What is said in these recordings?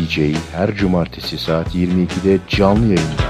DJ her cumartesi saat 22'de canlı yayında.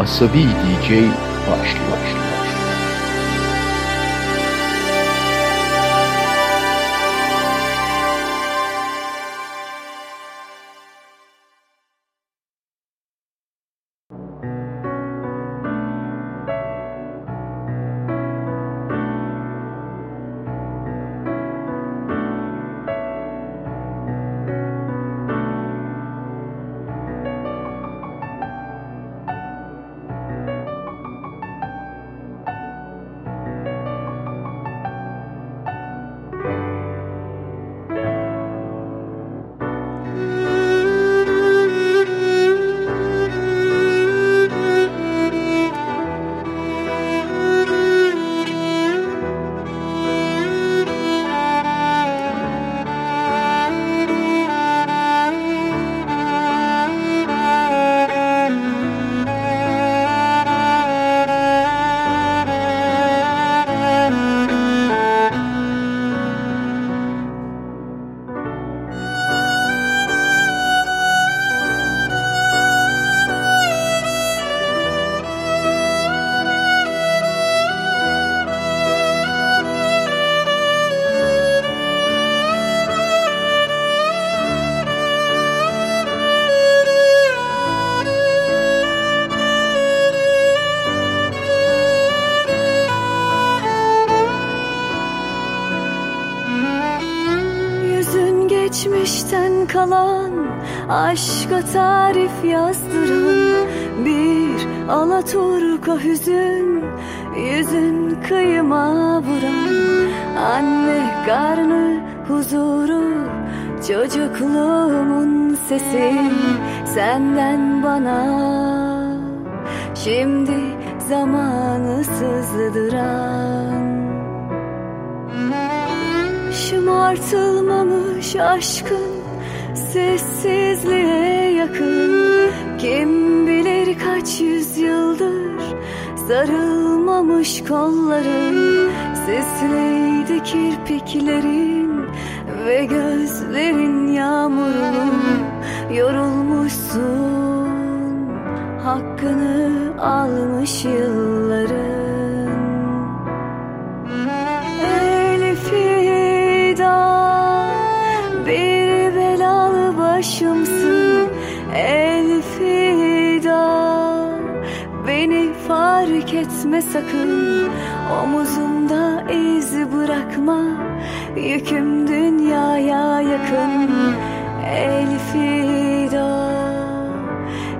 Asabi DJ başlıyor.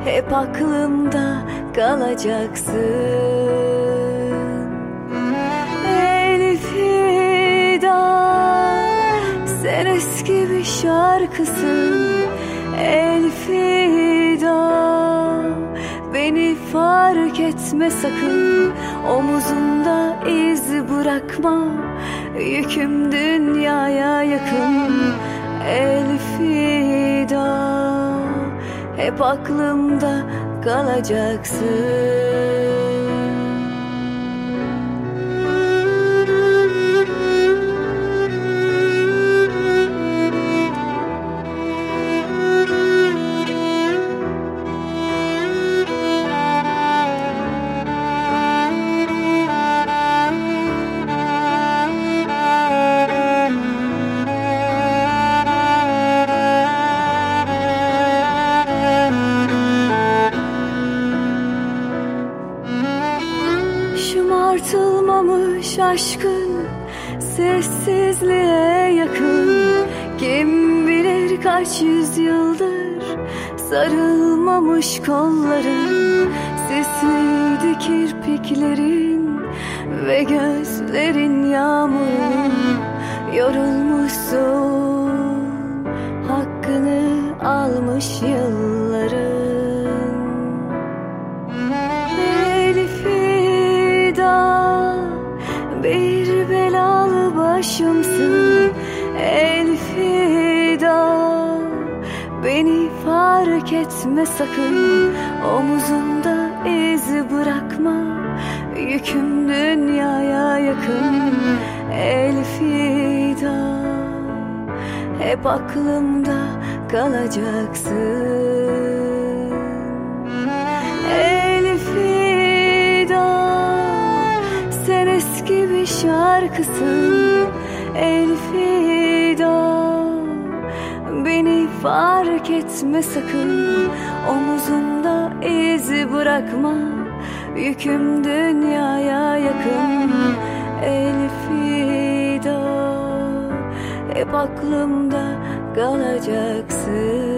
Hep aklımda kalacaksın. El fida Sen eski bir şarkısın. Elfida Beni fark etme sakın. Omuzunda iz bırakma Yüküm dünyaya yakın. Elfida Hep aklımda kalacaksın kalacaksın. El fida Sen eski bir şarkısın. Elfida Beni fark etme sakın. Omuzumda iz bırakma Yüküm dünyaya yakın. Elfida Hep aklımda kalacaksın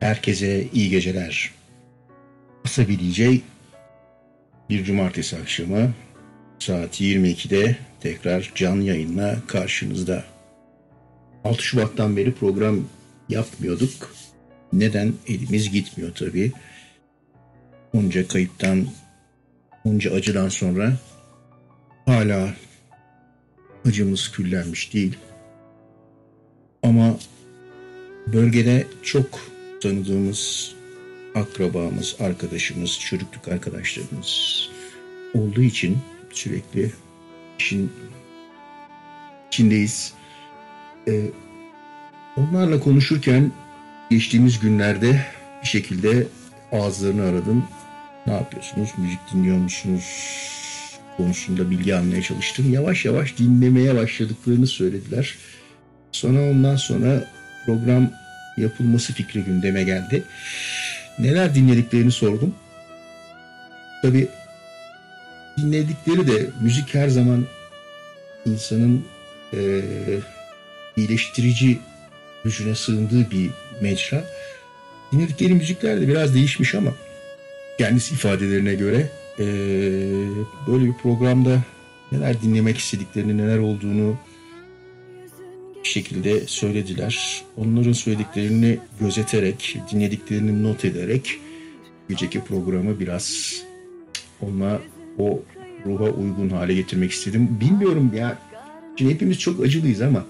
Herkese iyi geceler. Asabi DJ bir cumartesi akşamı saat 22'de tekrar can yayınla karşınızda. 6 Şubat'tan beri program yapmıyorduk. Neden? Elimiz gitmiyor tabii. Onca kayıptan, onca acıdan sonra hala acımız küllenmiş değil. Ama bölgede çok tanıdığımız akrabamız, arkadaşımız, çocukluk arkadaşlarımız olduğu için sürekli işin içindeyiz. Ee, onlarla konuşurken geçtiğimiz günlerde bir şekilde ağızlarını aradım. Ne yapıyorsunuz? Müzik dinliyor musunuz? konusunda bilgi almaya çalıştım. Yavaş yavaş dinlemeye başladıklarını söylediler. Sonra ondan sonra program yapılması fikri gündeme geldi. Neler dinlediklerini sordum. Tabi dinledikleri de müzik her zaman insanın e, iyileştirici gücüne sığındığı bir mecra. Dinledikleri müzikler de biraz değişmiş ama kendisi ifadelerine göre e, böyle bir programda neler dinlemek istediklerini, neler olduğunu şekilde söylediler. Onların söylediklerini gözeterek, dinlediklerini not ederek geceki programı biraz onunla o ruha uygun hale getirmek istedim. Bilmiyorum ya. Şimdi hepimiz çok acılıyız ama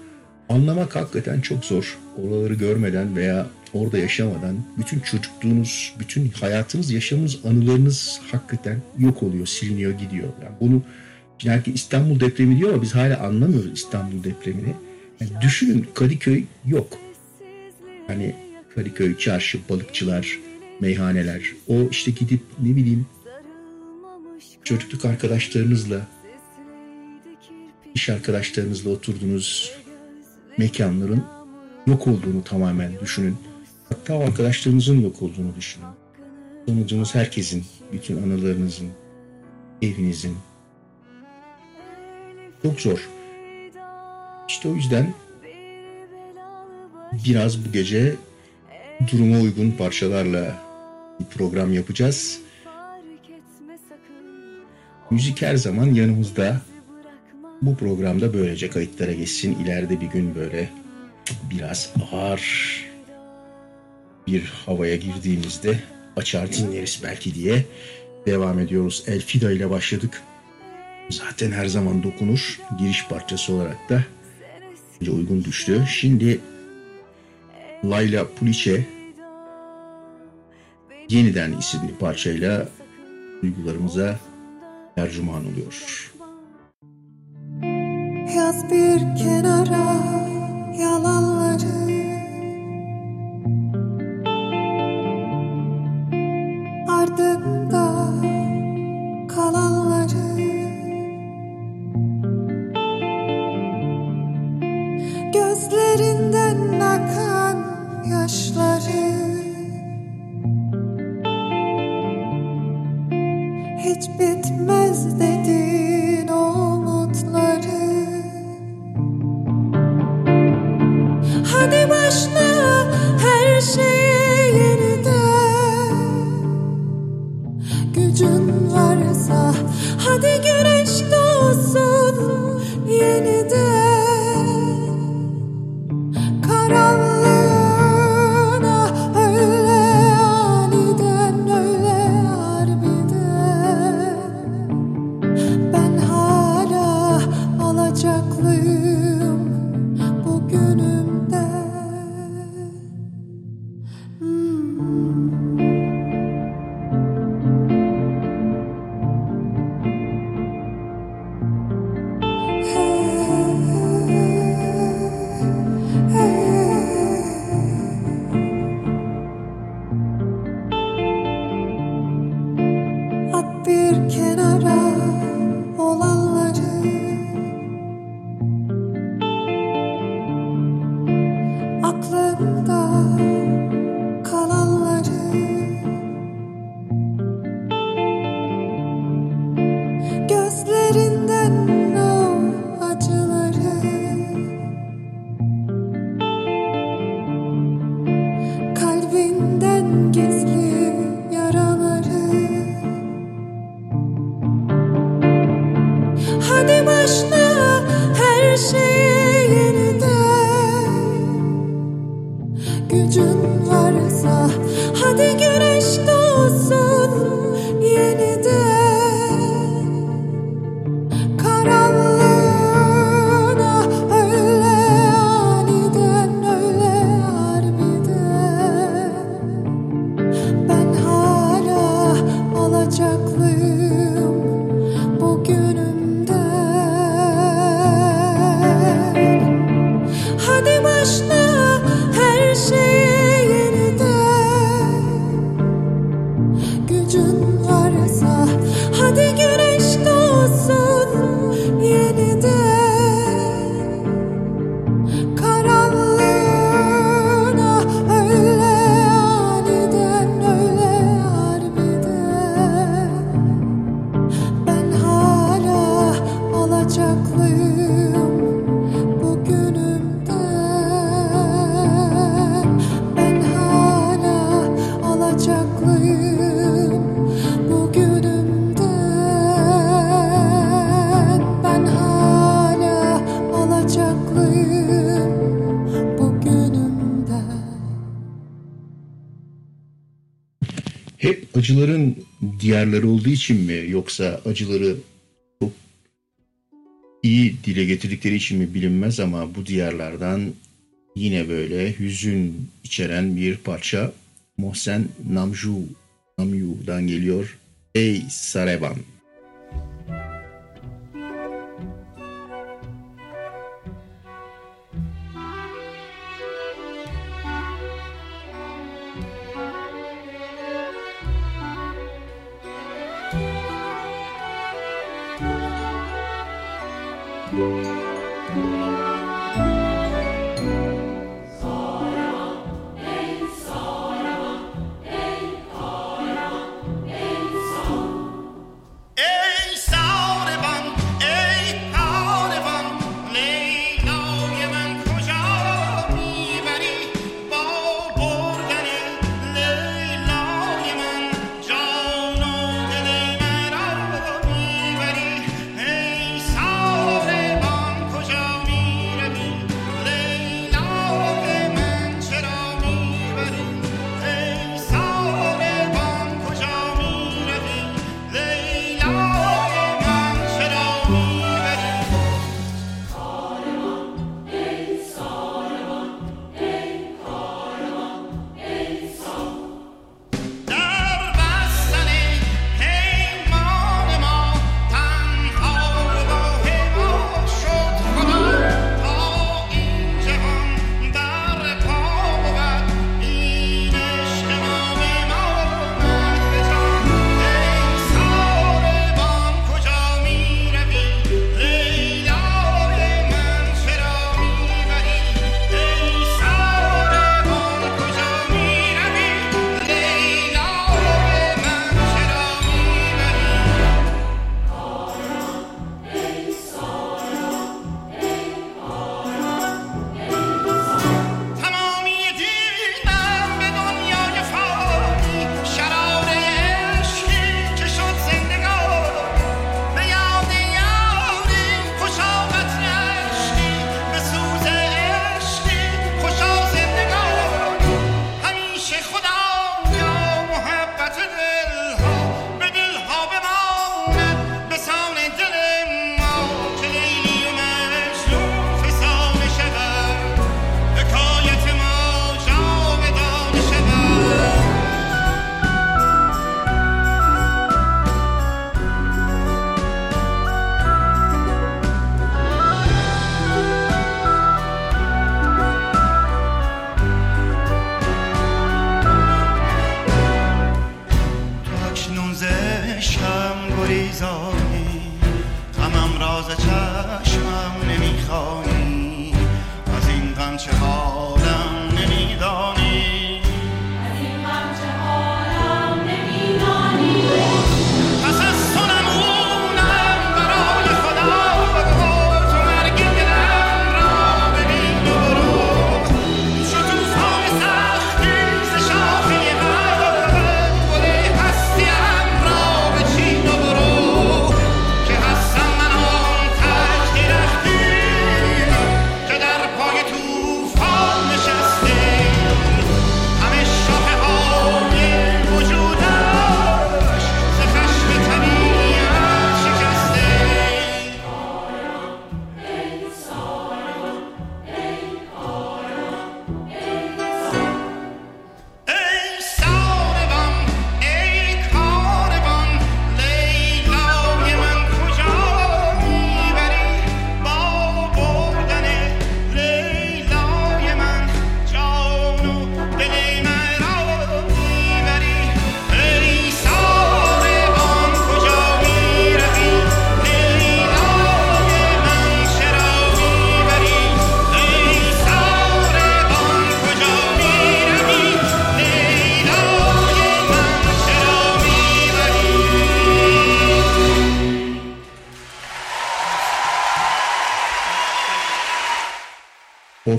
anlamak hakikaten çok zor. Oraları görmeden veya orada yaşamadan bütün çocukluğunuz, bütün hayatınız, yaşamınız, anılarınız hakikaten yok oluyor, siliniyor, gidiyor. Yani bunu belki İstanbul depremi diyor ama biz hala anlamıyoruz İstanbul depremini. Yani düşünün Kadıköy yok. Hani Kadıköy, çarşı, balıkçılar, meyhaneler. O işte gidip ne bileyim çocukluk arkadaşlarınızla, iş arkadaşlarınızla oturduğunuz mekanların yok olduğunu tamamen düşünün. Hatta arkadaşlarınızın yok olduğunu düşünün. Sonucunuz herkesin, bütün anılarınızın, evinizin. Çok zor. İşte o yüzden biraz bu gece duruma uygun parçalarla bir program yapacağız. Müzik her zaman yanımızda. Bu programda böylece kayıtlara geçsin. İleride bir gün böyle biraz ağır bir havaya girdiğimizde açar dinleriz belki diye devam ediyoruz. Elfida ile başladık. Zaten her zaman dokunur. Giriş parçası olarak da uygun düştü. Şimdi Layla Pulice yeniden isimli parçayla duygularımıza tercüman oluyor. Yaz bir kenara yalanları acıların diyarları olduğu için mi yoksa acıları çok iyi dile getirdikleri için mi bilinmez ama bu diyarlardan yine böyle hüzün içeren bir parça Mohsen Namju Namju'dan geliyor. Ey Sareban.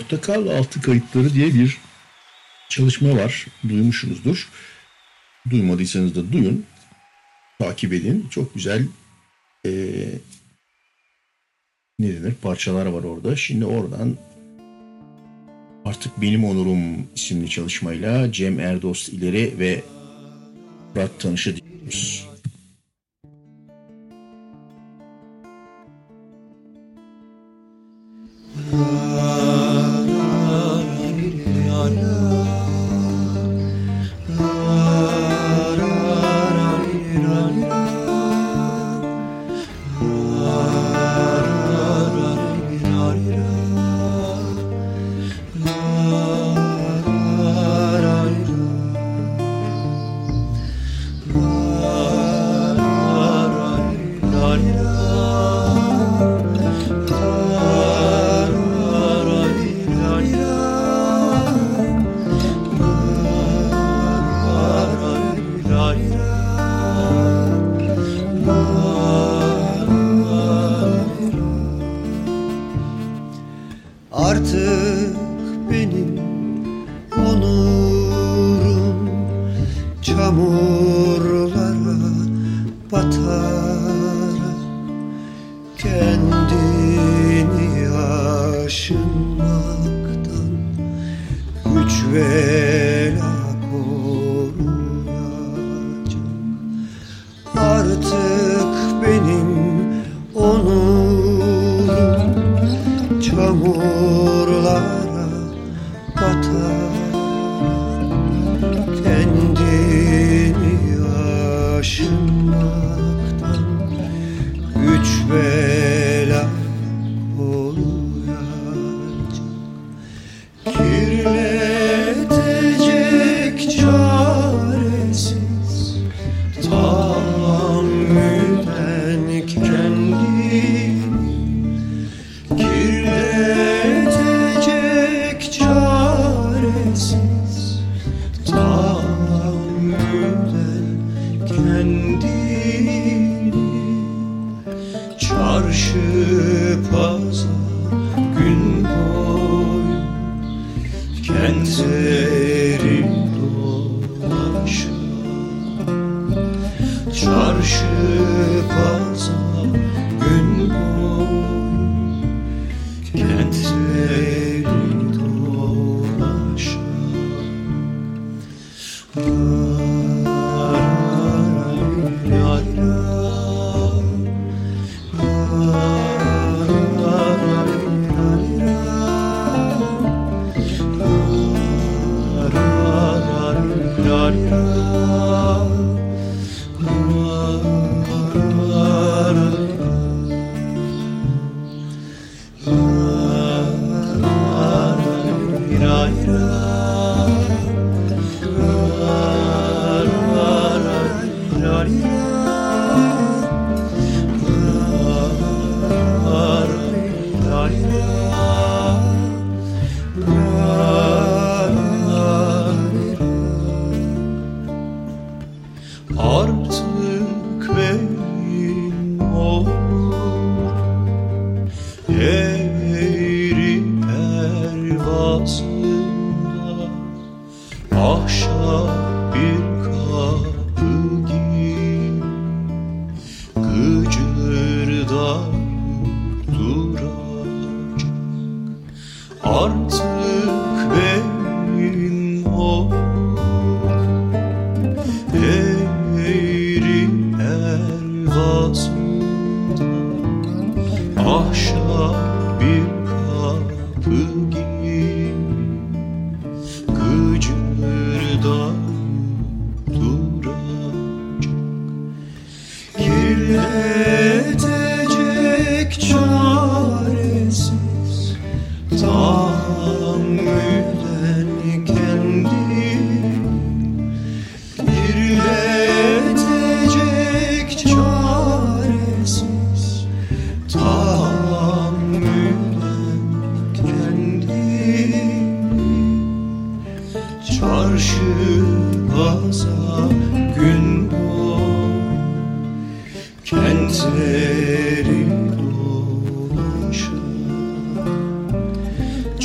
Portakal Altı Kayıtları diye bir çalışma var. Duymuşsunuzdur. Duymadıysanız da duyun. Takip edin. Çok güzel e, ne denir parçalar var orada. Şimdi oradan Artık Benim Onurum isimli çalışmayla Cem Erdost ileri ve Murat Tanış'ı dinliyoruz. Thank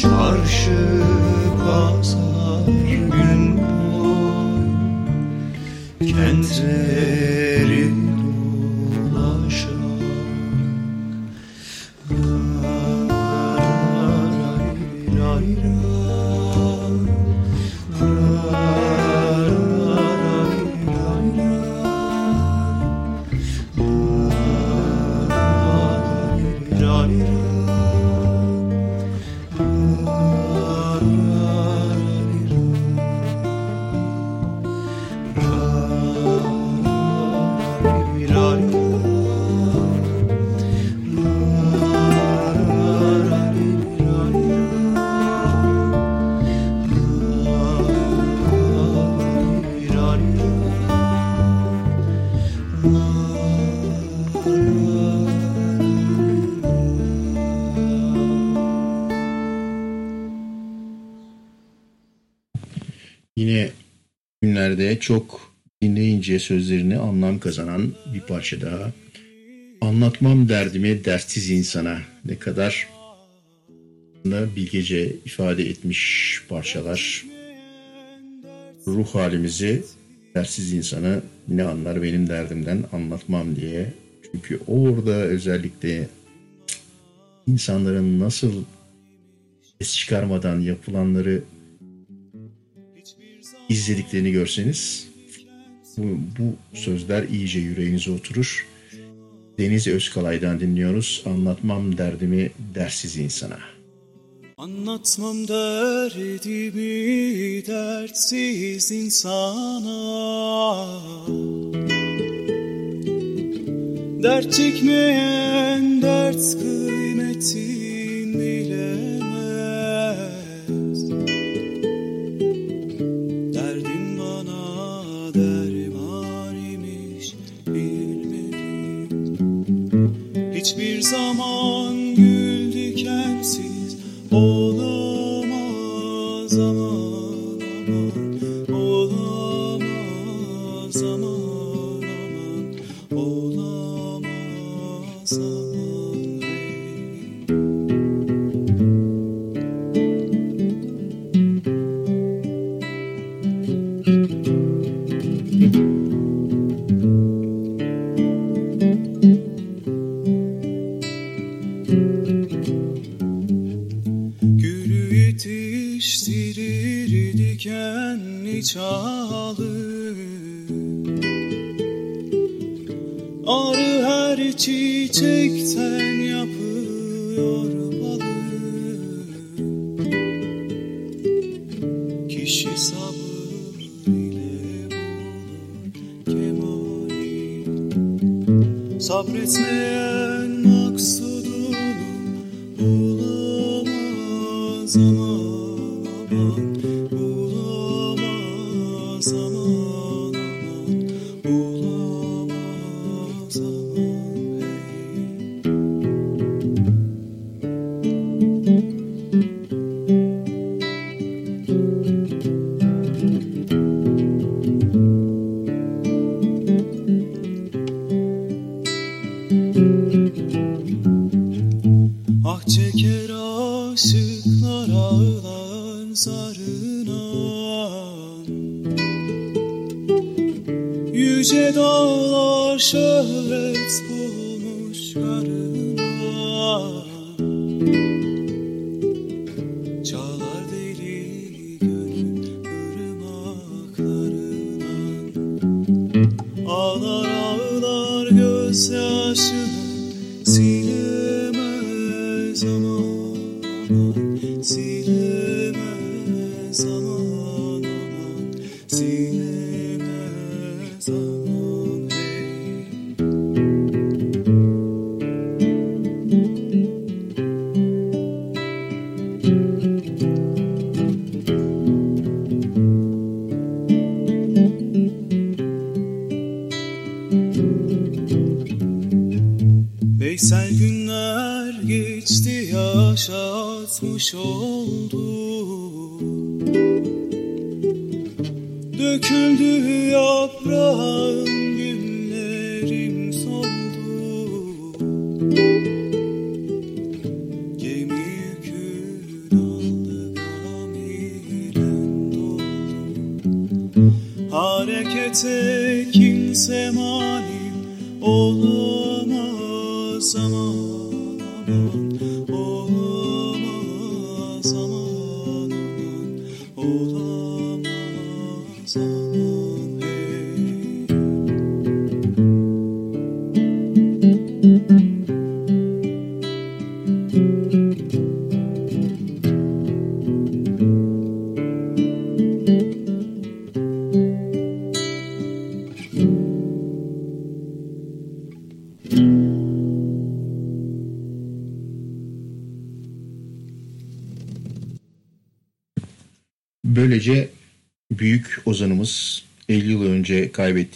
Çarşı pazar gün boyu Kentleri çok dinleyince sözlerini anlam kazanan bir parça daha. Anlatmam derdimi dertsiz insana ne kadar da bilgece ifade etmiş parçalar. Ruh halimizi dertsiz insana ne anlar benim derdimden anlatmam diye. Çünkü orada özellikle insanların nasıl ses çıkarmadan yapılanları izlediklerini görseniz bu, bu sözler iyice yüreğinize oturur. Deniz Özkalay'dan dinliyoruz. Anlatmam derdimi dersiz insana. Anlatmam derdimi dertsiz insana Dert çekmeyen dert kıymetin bilemez Hiçbir zaman sobre os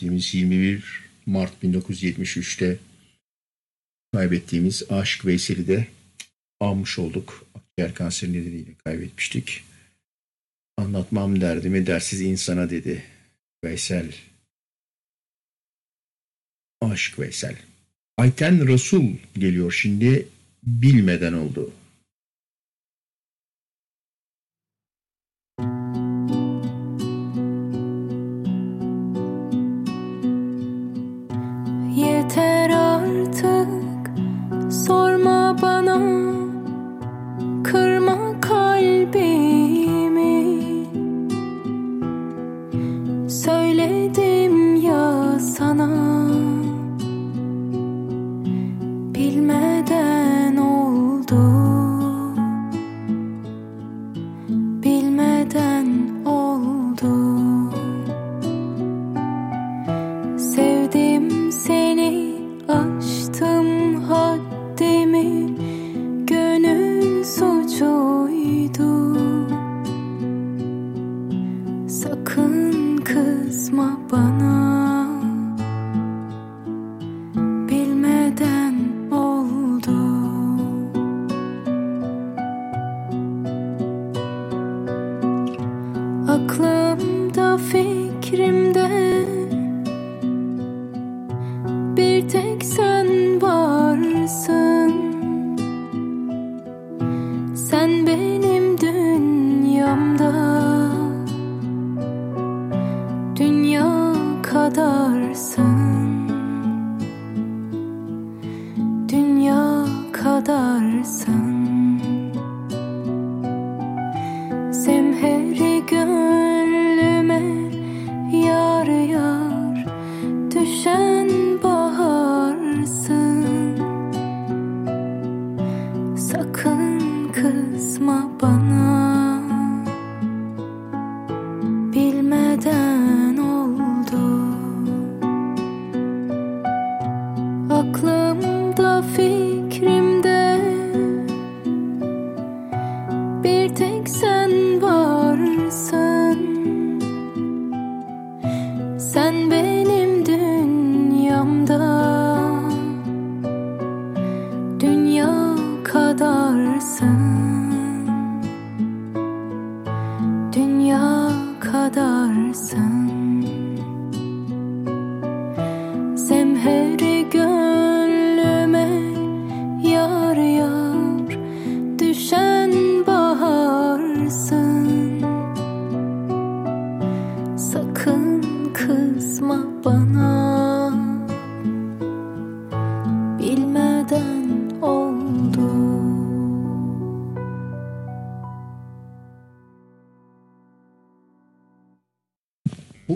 kaybettiğimiz 21 Mart 1973'te kaybettiğimiz Aşık Veysel'i de almış olduk. Akciğer kanseri nedeniyle kaybetmiştik. Anlatmam derdimi dersiz insana dedi Veysel. Aşık Veysel. Ayten Resul geliyor şimdi bilmeden oldu.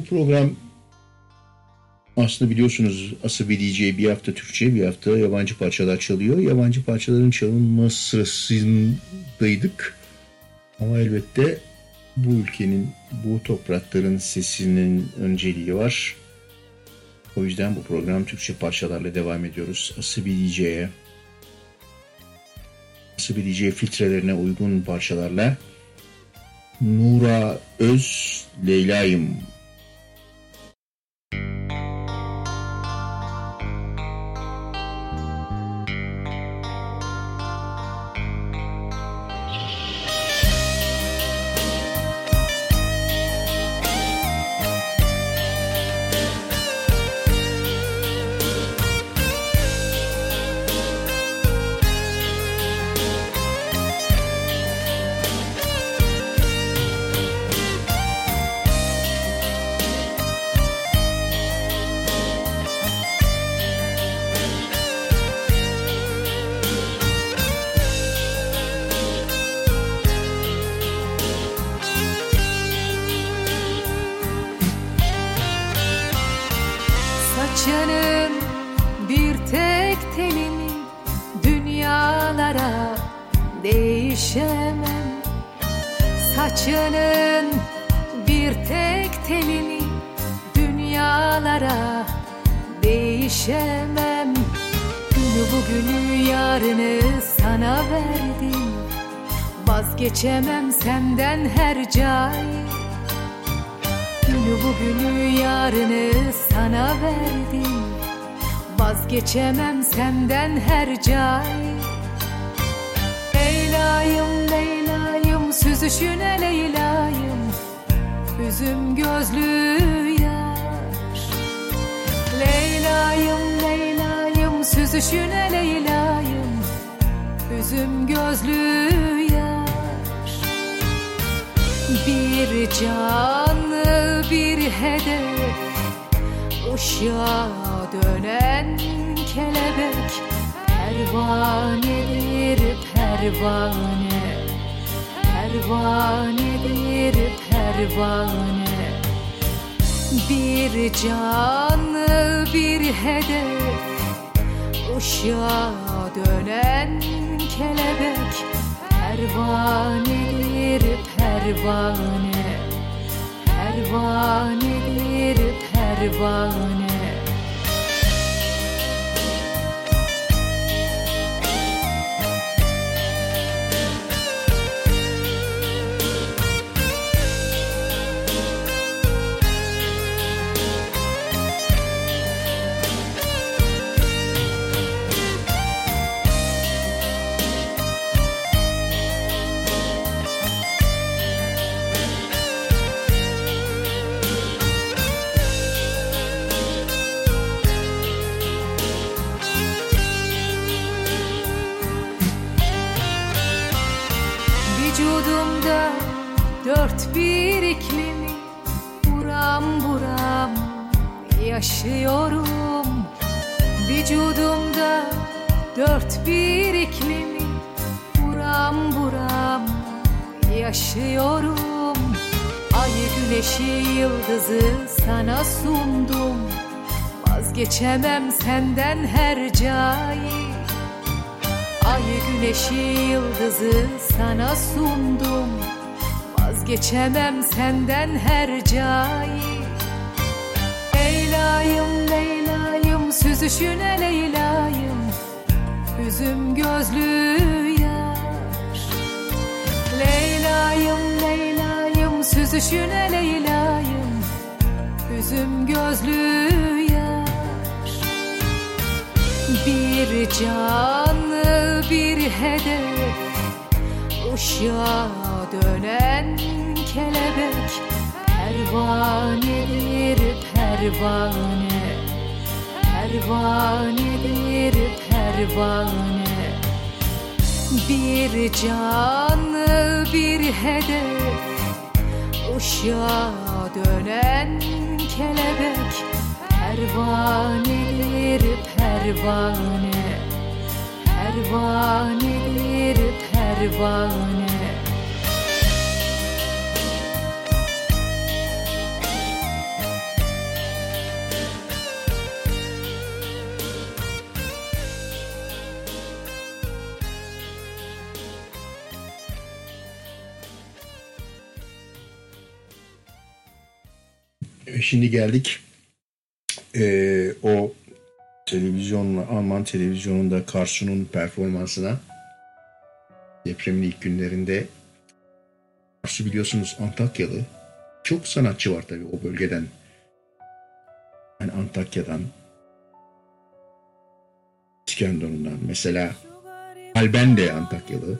program aslında biliyorsunuz Asabi DJ bir hafta Türkçe bir hafta yabancı parçalar çalıyor. Yabancı parçaların çalınması sırasındaydık. Ama elbette bu ülkenin, bu toprakların sesinin önceliği var. O yüzden bu program Türkçe parçalarla devam ediyoruz. Asabi DJ'ye, Asabi DJ filtrelerine uygun parçalarla Nura Öz Leyla'yım yaşıyorum Vücudumda dört bir iklimi Buram buram yaşıyorum. Ayı güneşi yıldızı sana sundum. Vazgeçemem senden her cayı. Ayı güneşi yıldızı sana sundum. Vazgeçemem senden her cayı Leyla'yım Leyla'yım süzüşüne Leyla'yım. Üzüm gözlü yar. Leyla'yım Leyla'yım süzüşüne Leyla'yım. Üzüm gözlü yar. Bir canlı bir hedef. Uşağa dönen kelebek Pervanedir pervane. Pervanedir pervane. Bir canlı bir hedef. Uşağa dönen kelebek. Pervanedir pervane. Pervanedir pervane Şimdi geldik eee, o televizyonla Alman televizyonunda Karsu'nun performansına. Depremin ilk günlerinde Karsu biliyorsunuz Antakyalı. Çok sanatçı var tabii o bölgeden. Yani Antakya'dan, İskenderun'dan. Mesela Alben de Antakyalı.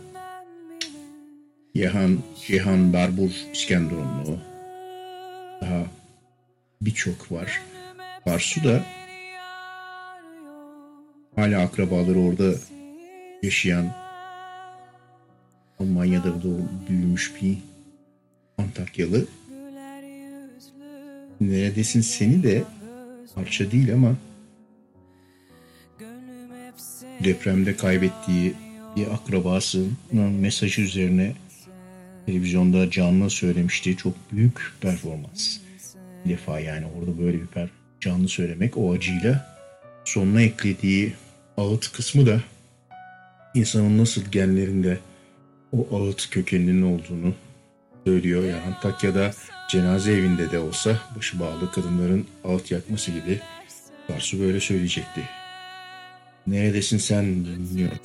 Yehan, Cihan Barbur İskenderunlu. Daha birçok var. Karsu da hala akrabaları orada yaşayan Almanya'da doğum, büyümüş bir Antakyalı. Neredesin seni de parça değil ama depremde kaybettiği bir akrabasının mesajı üzerine televizyonda canlı söylemişti. Çok büyük performans. Defa yani orada böyle bir per canlı söylemek o acıyla sonuna eklediği ağıt kısmı da insanın nasıl genlerinde o ağıt kökeninin olduğunu söylüyor. Yani Antakya'da cenaze evinde de olsa başı bağlı kadınların ağıt yakması gibi Karsu böyle söyleyecekti. Neredesin sen dinliyoruz.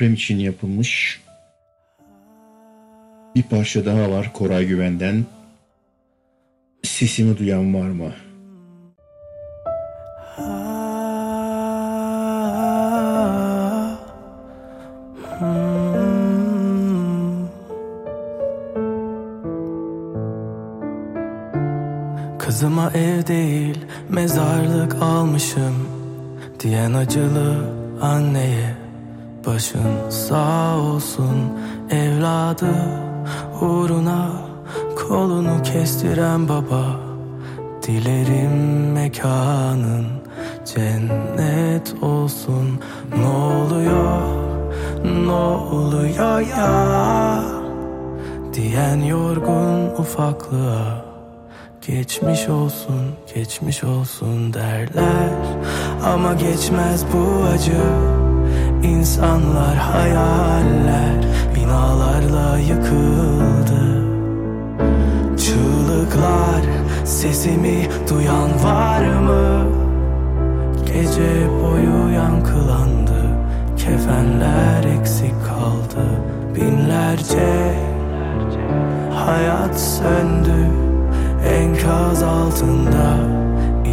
Deprem için yapılmış bir parça daha var Koray Güven'den. Sesimi duyan var mı? Kızıma ev değil mezarlık almışım Diyen acılı anneye Başın sağ olsun evladı Uğruna kolunu kestiren baba. Dilerim mekanın cennet olsun. Ne oluyor, ne oluyor ya? Diyen yorgun ufaklığa Geçmiş olsun, geçmiş olsun derler. Ama geçmez bu acı İnsanlar hayaller Binalarla yıkıldı. Çığlıklar Sesimi duyan var mı? Gece boyu yankılandı Kefenler eksik kaldı. Binlerce Hayat söndü Enkaz altında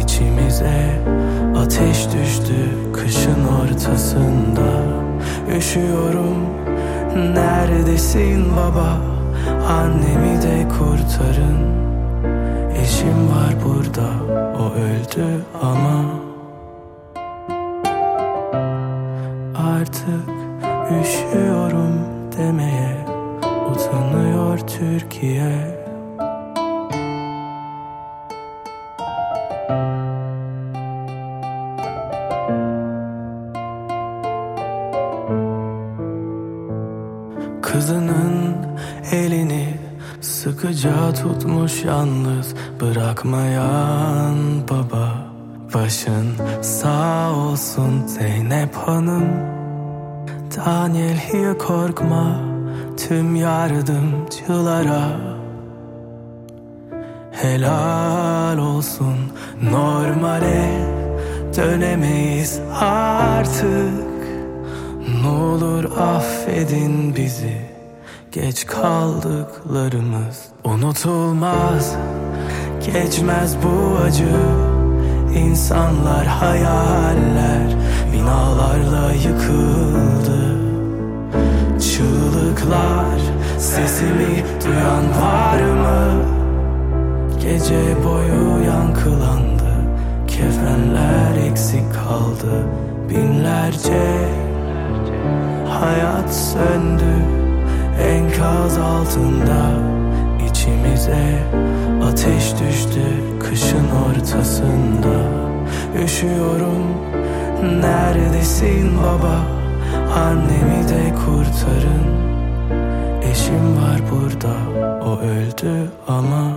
içimize ateş düştü kışın ortasında. Üşüyorum neredesin baba? Annemi de kurtarın. Eşim var burada o öldü ama. Artık üşüyorum demeye Utanıyor Türkiye tutmuş yalnız bırakmayan baba. Başın sağ olsun Zeynep Hanım. Daniel hiç korkma tüm yardımcılara. Helal olsun normale dönemeyiz artık. Ne olur affedin bizi geç kaldıklarımız Unutulmaz. Geçmez bu acı. İnsanlar hayaller binalarla yıkıldı. Çığlıklar sesimi duyan var mı? Gece boyu yankılandı. Kefenler eksik kaldı. Binlerce hayat söndü Enkaz altında içimize ateş düştü Kışın ortasında. Üşüyorum Neredesin baba? Annemi de kurtarın. Eşim var burada O öldü ama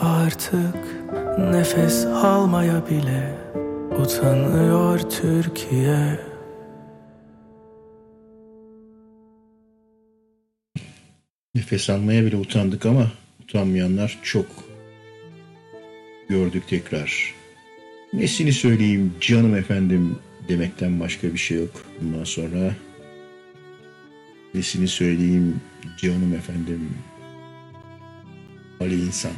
Artık nefes almaya bile Utanıyor Türkiye Nefes almaya bile utandık ama utanmayanlar çok gördük tekrar. Nesini söyleyeyim canım efendim demekten başka bir şey yok. Bundan sonra nesini söyleyeyim canım efendim Ali insan.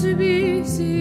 to be seen.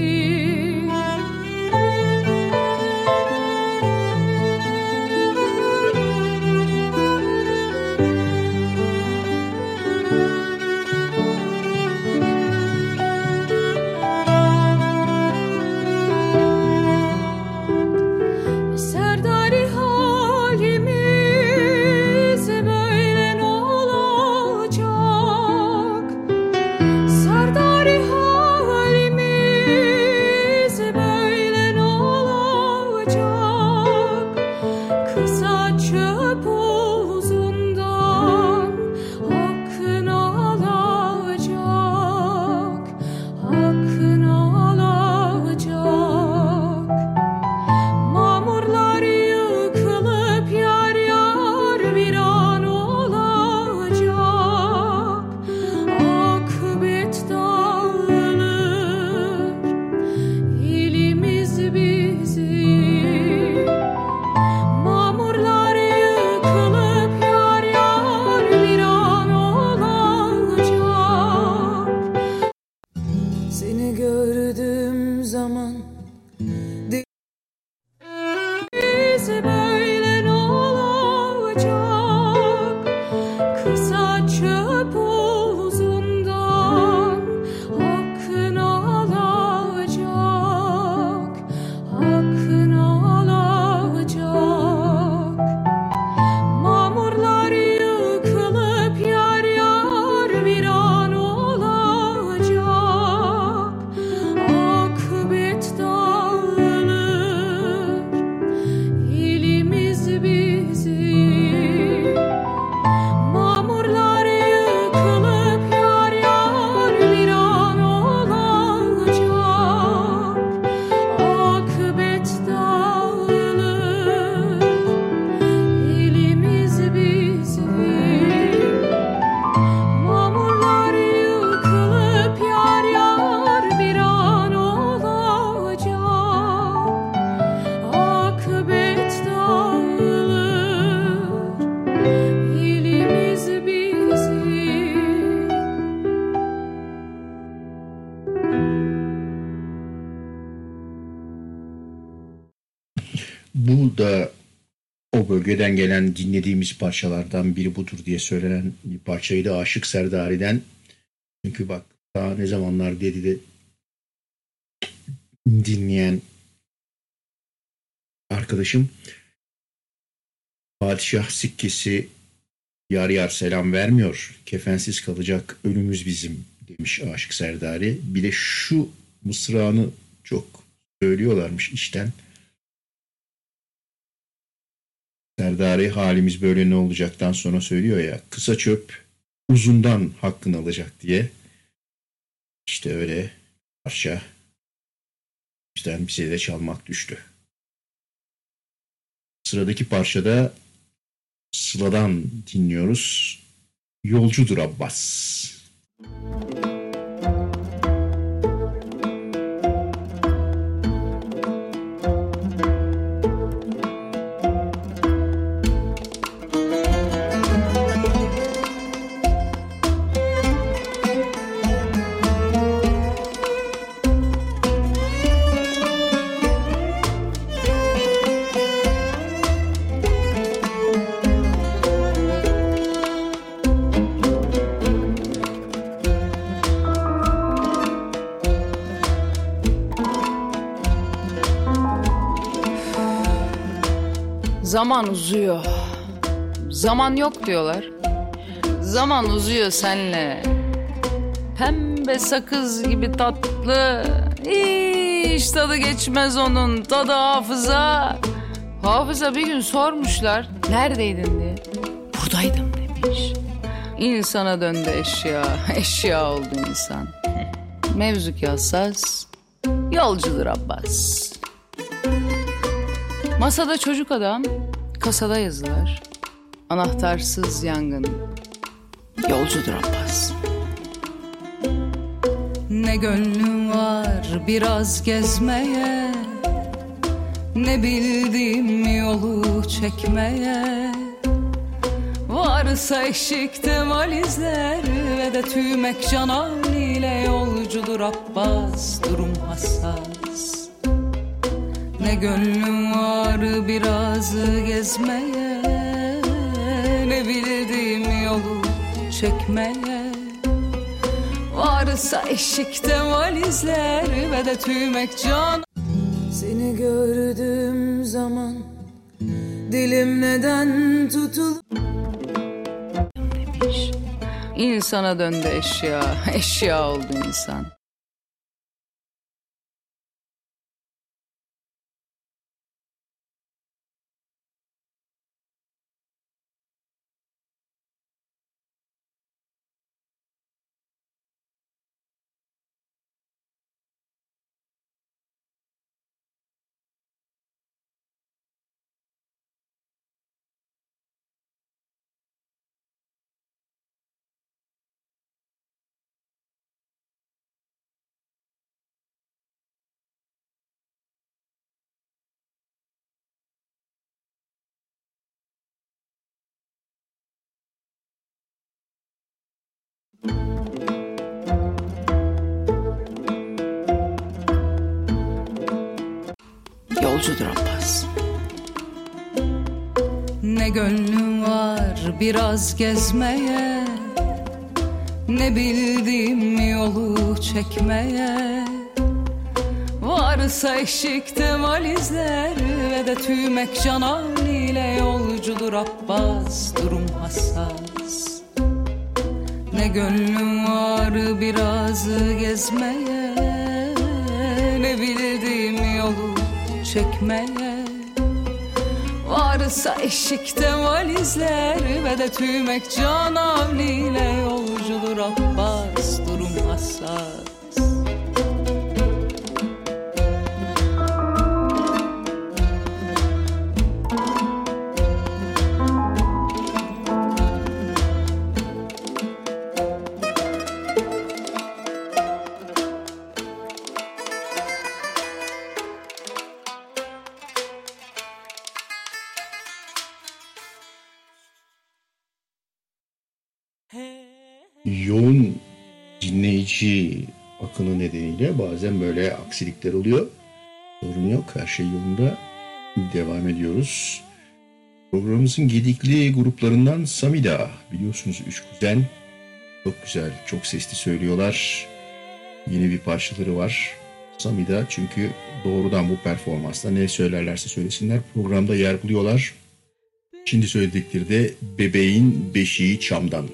Bölgeden gelen dinlediğimiz parçalardan biri budur diye söylenen bir parçaydı Aşık Serdari'den. Çünkü bak daha ne zamanlar dedi de dinleyen arkadaşım Padişah sikkesi yar yar selam vermiyor. Kefensiz kalacak ölümüz bizim demiş Aşık Serdari. Bir de şu mısrağını çok söylüyorlarmış işten. Serdari halimiz böyle ne olacaktan sonra söylüyor ya kısa çöp uzundan hakkını alacak diye. İşte öyle parça bizden bize de çalmak düştü. Sıradaki parçada Sıla'dan dinliyoruz. Yolcudur Abbas. Zaman uzuyor. Zaman yok diyorlar. Zaman uzuyor senle. Pembe sakız gibi tatlı. Hiç tadı geçmez onun tadı hafıza. Hafıza bir gün sormuşlar. Neredeydin diye. Buradaydım demiş. İnsana döndü eşya. Eşya oldu insan. Mevzu ki hassas. Yolcudur Abbas. Masada çocuk adam, kasada yazılar. Anahtarsız yangın, yolcudur Abbas. Ne gönlüm var biraz gezmeye, ne bildiğim yolu çekmeye. Varsa eşikte valizler ve de tüymek can ile yolcudur Abbas, durum hassas. Ne gönlüm var biraz gezmeye Ne bildiğim yolu çekmeye Varsa eşikte valizler ve de tüymek can Seni gördüğüm zaman dilim neden tutul. İnsana döndü eşya, eşya oldu insan. Yolcudur Abbas. Ne gönlüm var biraz gezmeye Ne bildiğim yolu çekmeye Varsa eşikte valizler ve de tüymek can ile yolcudur Abbas durum hassas Ne gönlüm var biraz gezmeye Ne yolu çekmeye. Varsa eşikte valizler ve de tüymek can ile yolcudur Abbas durum hassas akını nedeniyle bazen böyle aksilikler oluyor. Sorun yok her şey yolunda. Devam ediyoruz. Programımızın gedikli gruplarından Samida. Biliyorsunuz üç kuzen. Çok güzel, çok sesli söylüyorlar. Yeni bir parçaları var. Samida çünkü doğrudan bu performansla ne söylerlerse söylesinler programda yer buluyorlar. Şimdi söyledikleri de bebeğin beşiği çamdan.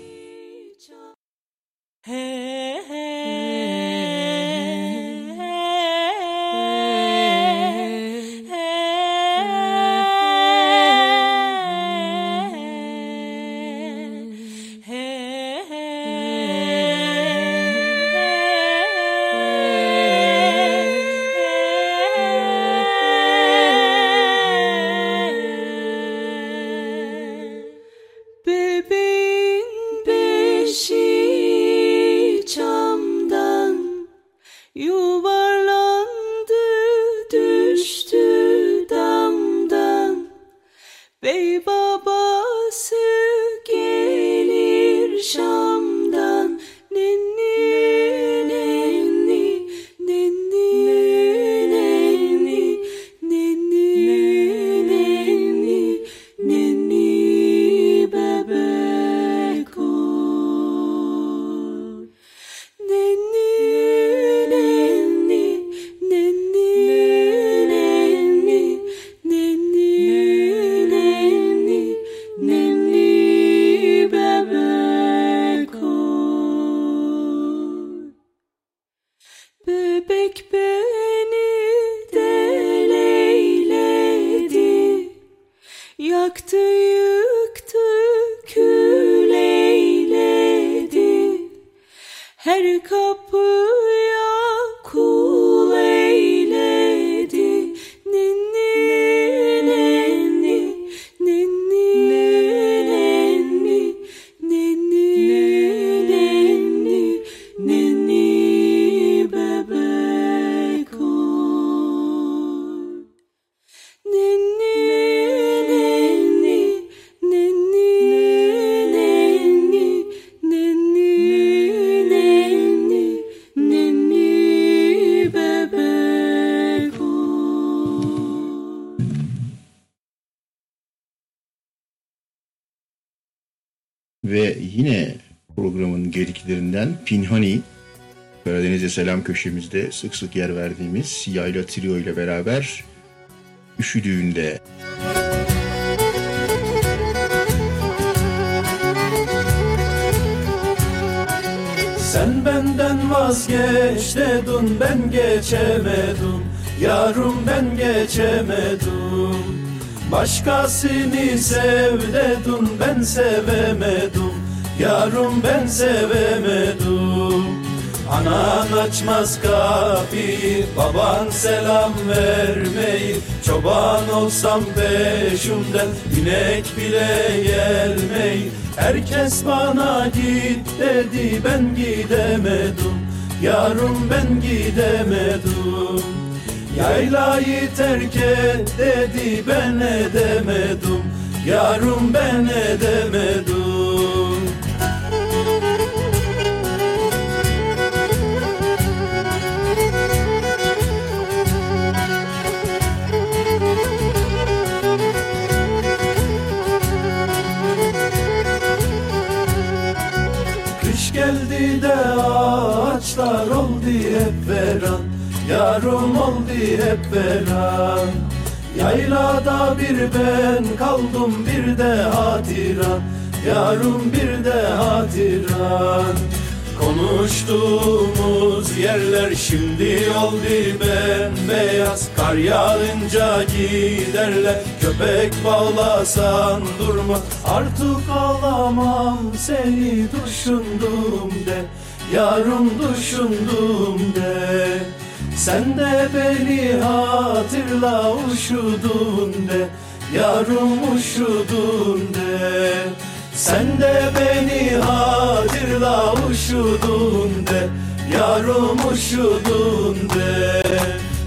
Her kapıya Pinhani, Karadeniz'e selam köşemizde sık sık yer verdiğimiz Yayla Trio ile beraber üşüdüğünde. Sen benden vazgeç dedin ben geçemedim. Yarım ben geçemedim. Başkasını sev dedin ben sevemedim Yarım ben sevemedim. Anan açmaz kapıyı Baban selam vermeyi. Çoban olsam peşimden inek bile gelmeyi. Herkes bana git dedi ben gidemedim. Yarım ben gidemedim. Yaylayı terk et dedi ben edemedim. Yarım ben edemedim Yarım oldu hep veran Yaylada bir ben kaldım bir de hatıran Yarım bir de hatıran Konuştuğumuz yerler şimdi oldu bembeyaz. Kar yağınca giderler köpek bağlasan durma. Artık ağlamam seni düşündüm de Yarım düşündüm de Sen de beni hatırla uşudun de Yarım uşudun de. Sen de beni hatırla uşudun de Yarım uşudun de.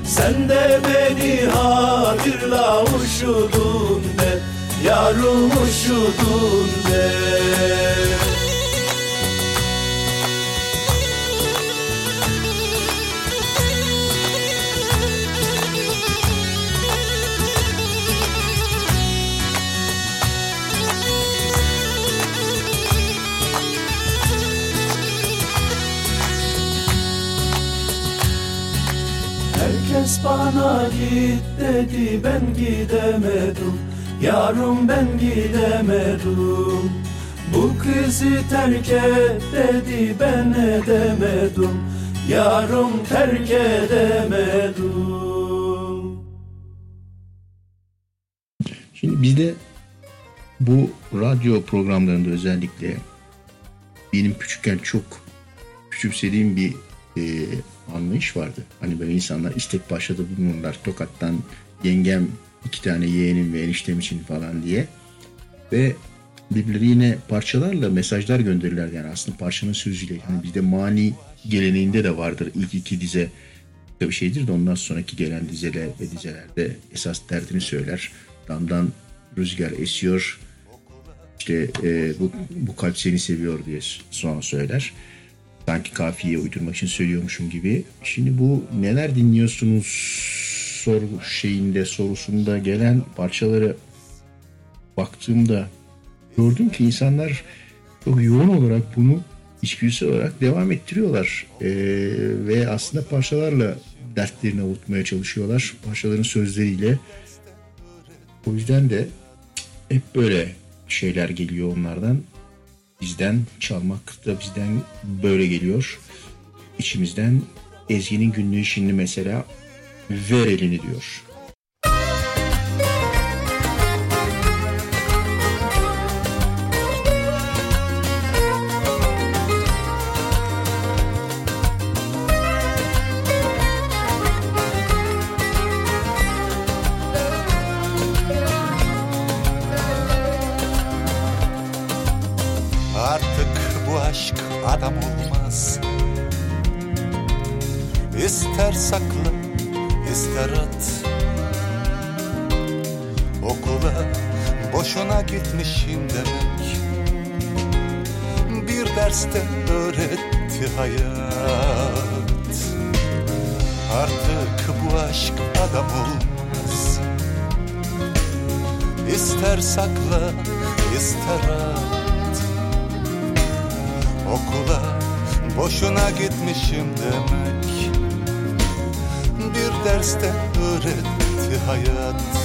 Sen de beni hatırla uşudun de Yarım uşudun de bana git dedi ben gidemedim. Yarım ben gidemedim. Bu kızı terk et dedi ben edemedim. Yarım terk edemedim. Şimdi bizde bu radyo programlarında özellikle benim küçükken çok küçümsediğim bir e, anlayış vardı. Hani böyle insanlar istek başladı bulunurlar. Tokat'tan yengem iki tane yeğenim ve eniştem için falan diye. Ve birbirine parçalarla mesajlar gönderirler yani aslında parçanın sözüyle. Yani bizde mani geleneğinde de vardır ilk iki dize bir şeydir de ondan sonraki gelen dizeler ve dizelerde esas derdini söyler. Damdan rüzgar esiyor. İşte e, bu, bu kalp seni seviyor diye sonra söyler. Sanki kafiye uydurmak için söylüyormuşum gibi. Şimdi bu neler dinliyorsunuz soru şeyinde sorusunda gelen parçaları baktığımda gördüm ki insanlar çok yoğun olarak bunu içgüdüsel olarak devam ettiriyorlar. Ee, ve aslında parçalarla dertlerini avutmaya çalışıyorlar. Parçaların sözleriyle. O yüzden de hep böyle şeyler geliyor onlardan. Bizden çalmak da bizden böyle geliyor. İçimizden Ezgi'nin günlüğü şimdi mesela ver elini diyor. Derste öğretti hayat. Artık bu aşk adam olmaz. İster sakla ister at. Okula boşuna gitmişim demek. Bir derste öğretti hayat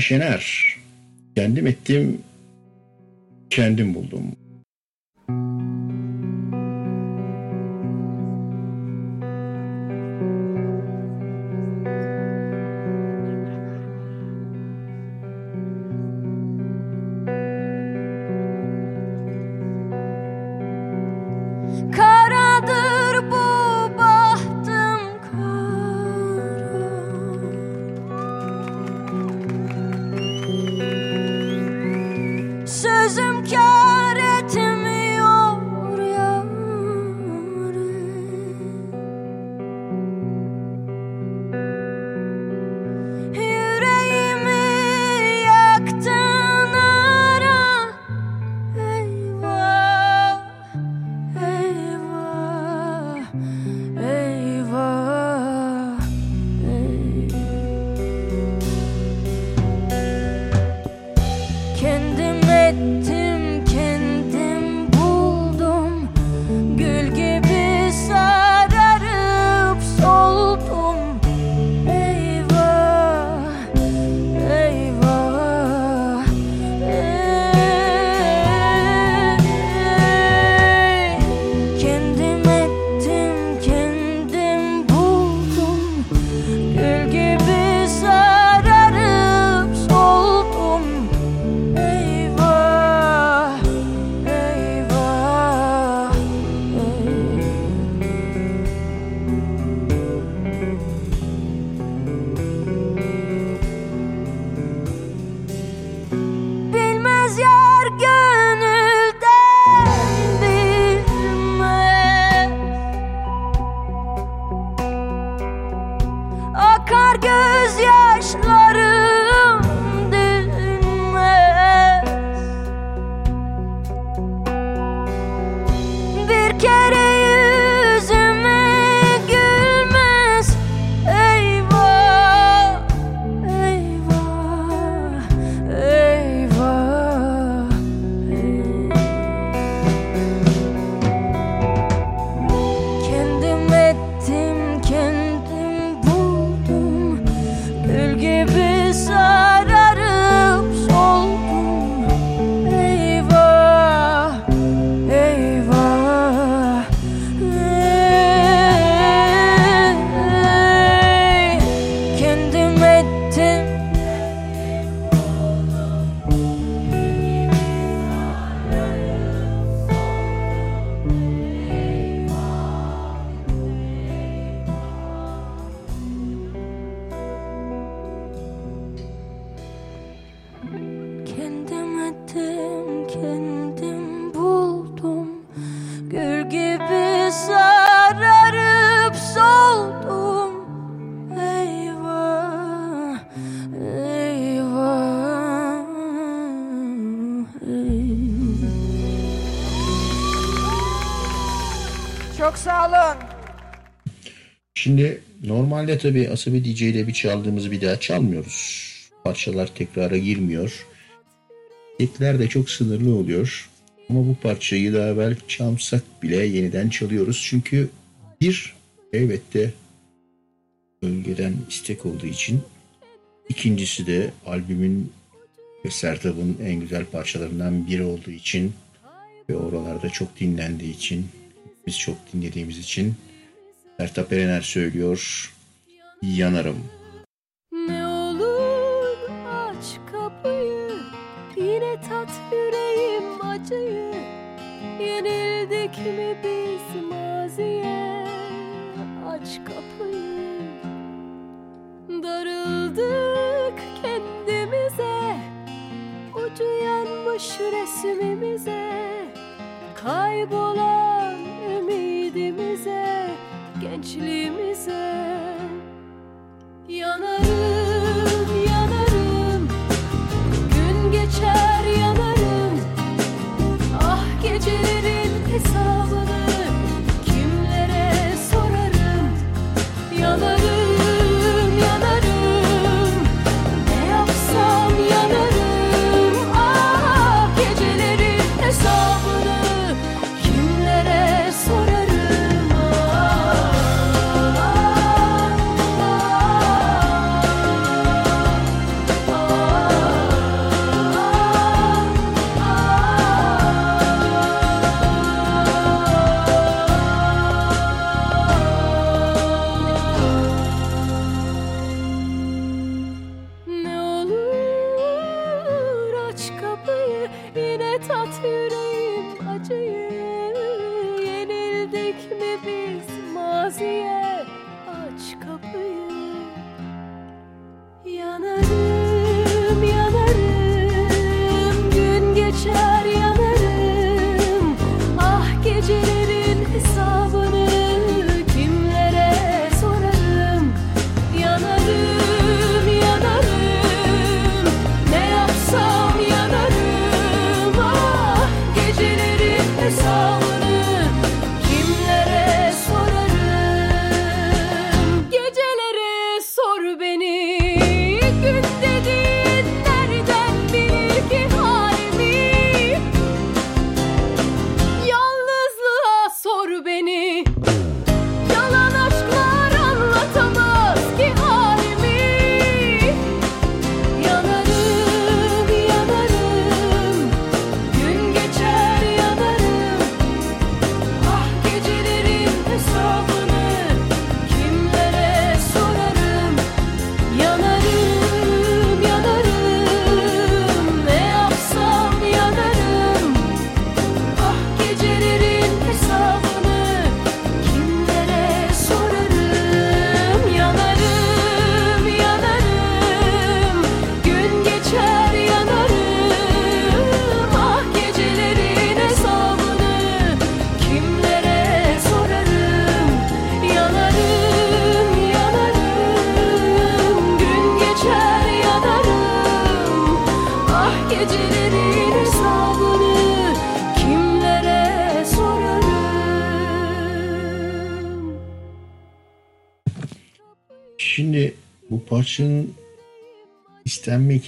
Sena Şener. Kendim ettim, kendim buldum. Kendim ettim, normalde tabii Asabi DJ ile bir çaldığımız bir daha çalmıyoruz. Parçalar tekrara girmiyor. Tekler de çok sınırlı oluyor. Ama bu parçayı daha evvel çalsak bile yeniden çalıyoruz. Çünkü bir elbette bölgeden istek olduğu için ikincisi de albümün ve Sertab'ın en güzel parçalarından biri olduğu için ve oralarda çok dinlendiği için biz çok dinlediğimiz için Sertab Erener söylüyor Yanarım. Ne olur aç kapıyı Yine tat yüreğim acıyı. Yenildik mi biz maziye? Aç kapıyı. Darıldık kendimize Ucu yanmış resmimize. Kaybolan ümidimize Gençliğimize Yanarım,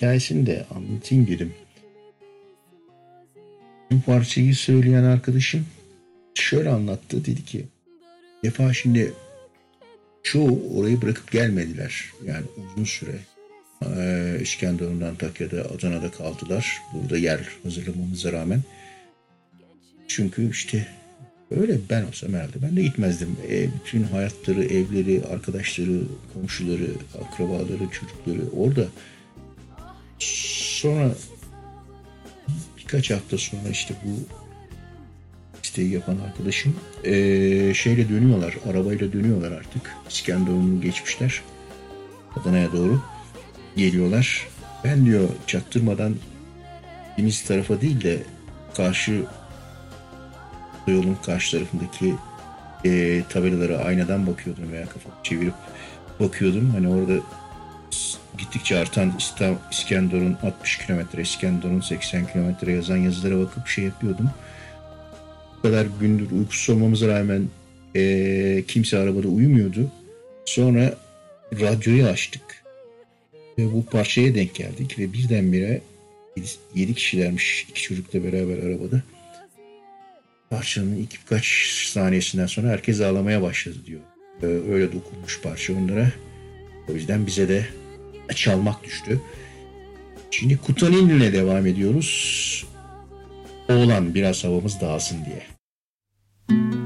hikayesini de anlatayım dedim. Bu parçayı söyleyen arkadaşım şöyle anlattı. Dedi ki defa şimdi çoğu orayı bırakıp gelmediler. Yani uzun süre ee, İskenderun'da, Antakya'da, Adana'da kaldılar. Burada yer hazırlamamıza rağmen. Çünkü işte öyle ben olsam herhalde ben de gitmezdim. E, bütün hayatları, evleri, arkadaşları, komşuları, akrabaları, çocukları orada. Sonra birkaç hafta sonra işte bu isteği yapan arkadaşım e, şeyle dönüyorlar, arabayla dönüyorlar artık. İskenderun'u geçmişler. Adana'ya doğru geliyorlar. Ben diyor çaktırmadan deniz tarafa değil de karşı yolun karşı tarafındaki e, tabelalara aynadan bakıyordum veya kafamı çevirip bakıyordum. Hani orada gittikçe artan İskenderun 60 kilometre, İskenderun 80 kilometre yazan yazılara bakıp şey yapıyordum. Bu kadar gündür uykusuz olmamıza rağmen e, kimse arabada uyumuyordu. Sonra radyoyu açtık. Ve bu parçaya denk geldik ve birdenbire 7 kişilermiş iki çocukla beraber arabada. Parçanın ilk birkaç saniyesinden sonra herkes ağlamaya başladı diyor. Ee, öyle dokunmuş parça onlara. O yüzden bize de çalmak düştü. Şimdi Kutanin'le devam ediyoruz. Oğlan biraz havamız dağılsın diye. Oğlan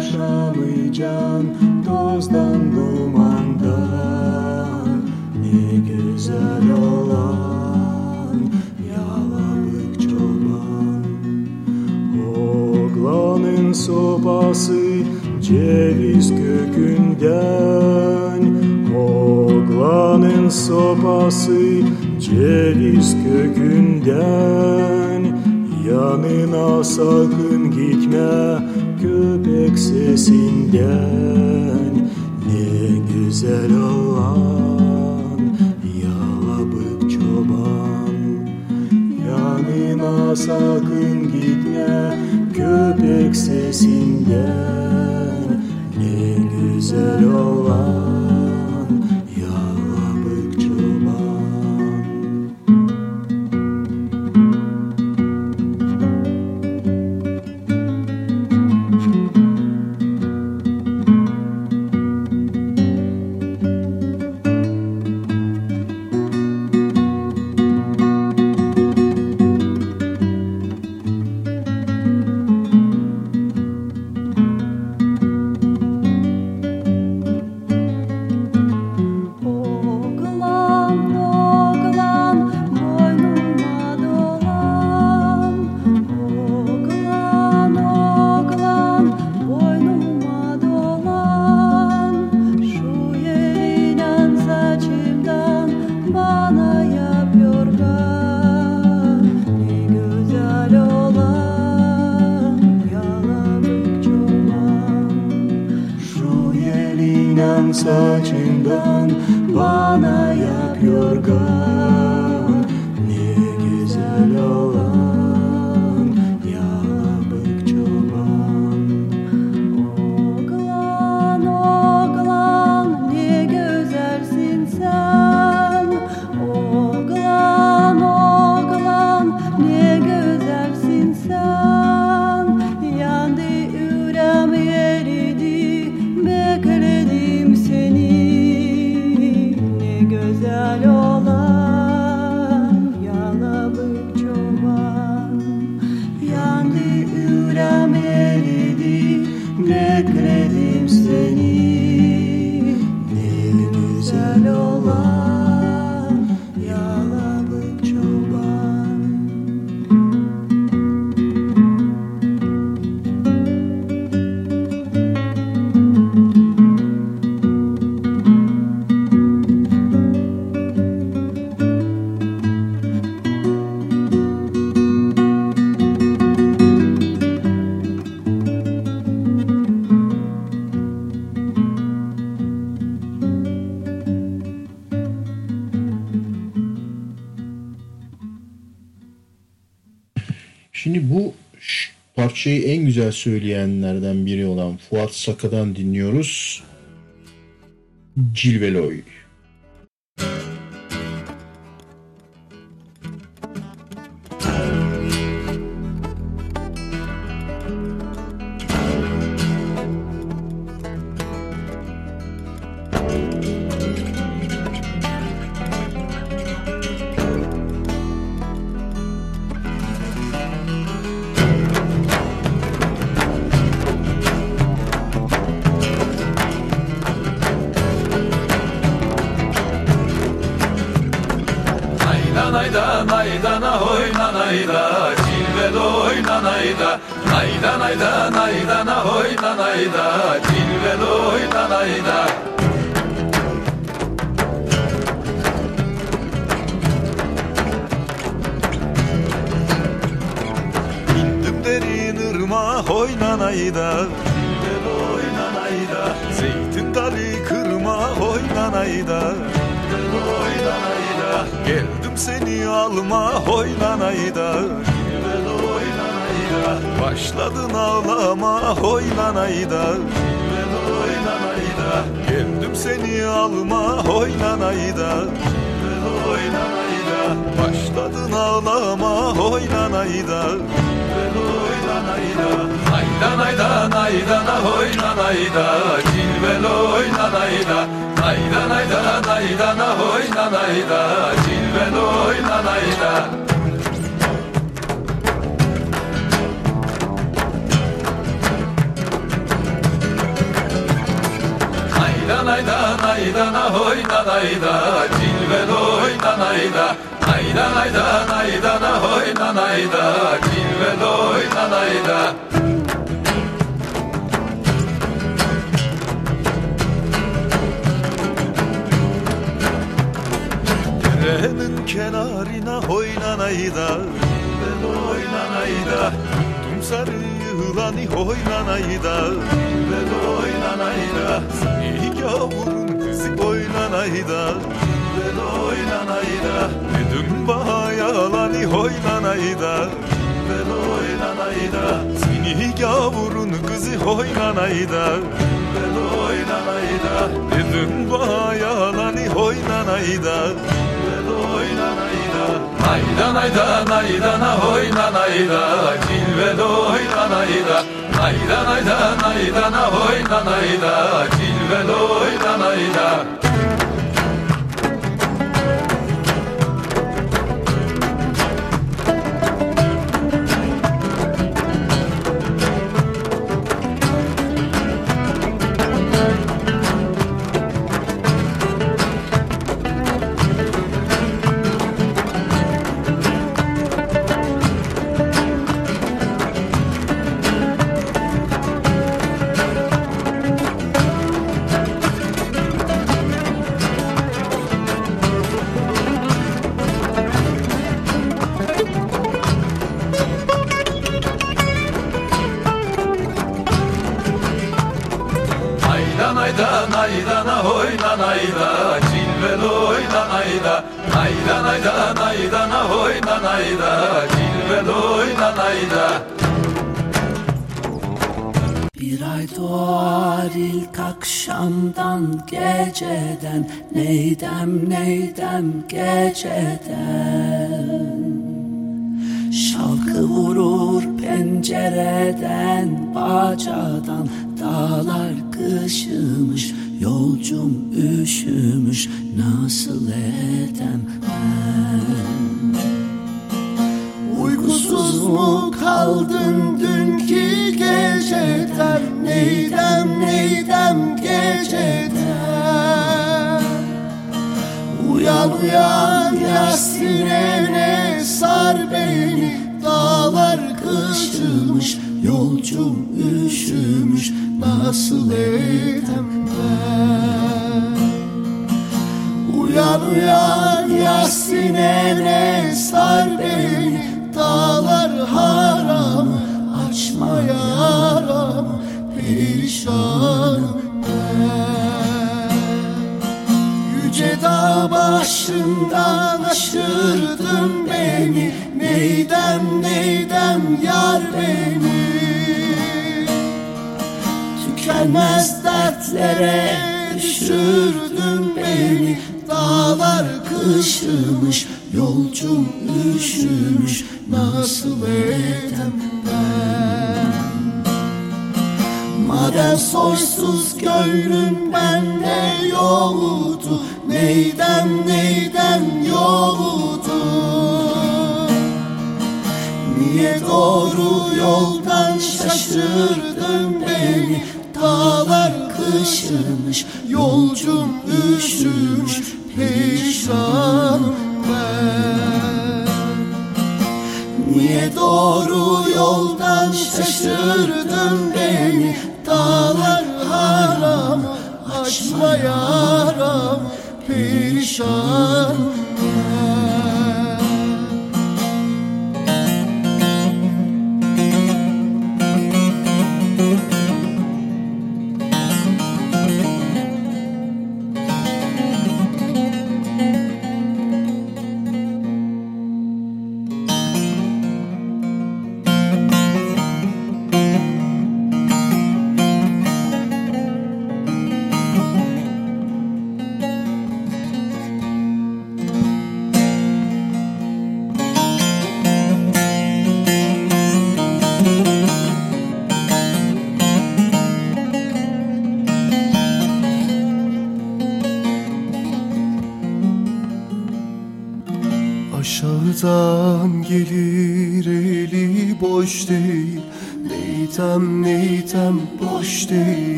yaşamayacağım Tozdan dumandan. Ne güzel olan Yalalık çoban. Oğlanın sobası Ceviz kökünden. Oğlanın sobası Ceviz kökünden. Yanına sakın gitme köpek sesinden. Ne güzel olan yalabık çoban. Yanıma sakın gitme köpek sesinden. Ne güzel olan Şimdi bu parçayı en güzel söyleyenlerden biri olan Fuat Saka'dan dinliyoruz. Cilveloy. Cilveloy.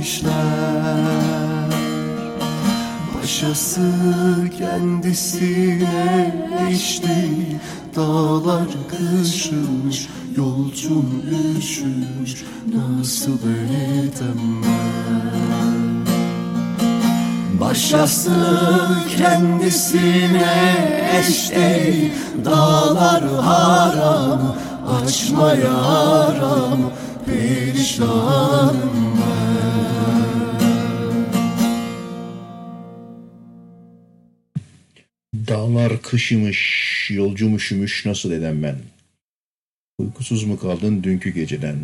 Vermişler Başası kendisine eş değil Dağlar kışmış Yolcum üşümüş. Nasıl edemem Başası kendisine eş değil Dağlar haram Açma yaram Perişanım Dağlar kışımış, yolcum üşümüş nasıl edem ben? Uykusuz mu kaldın dünkü geceden?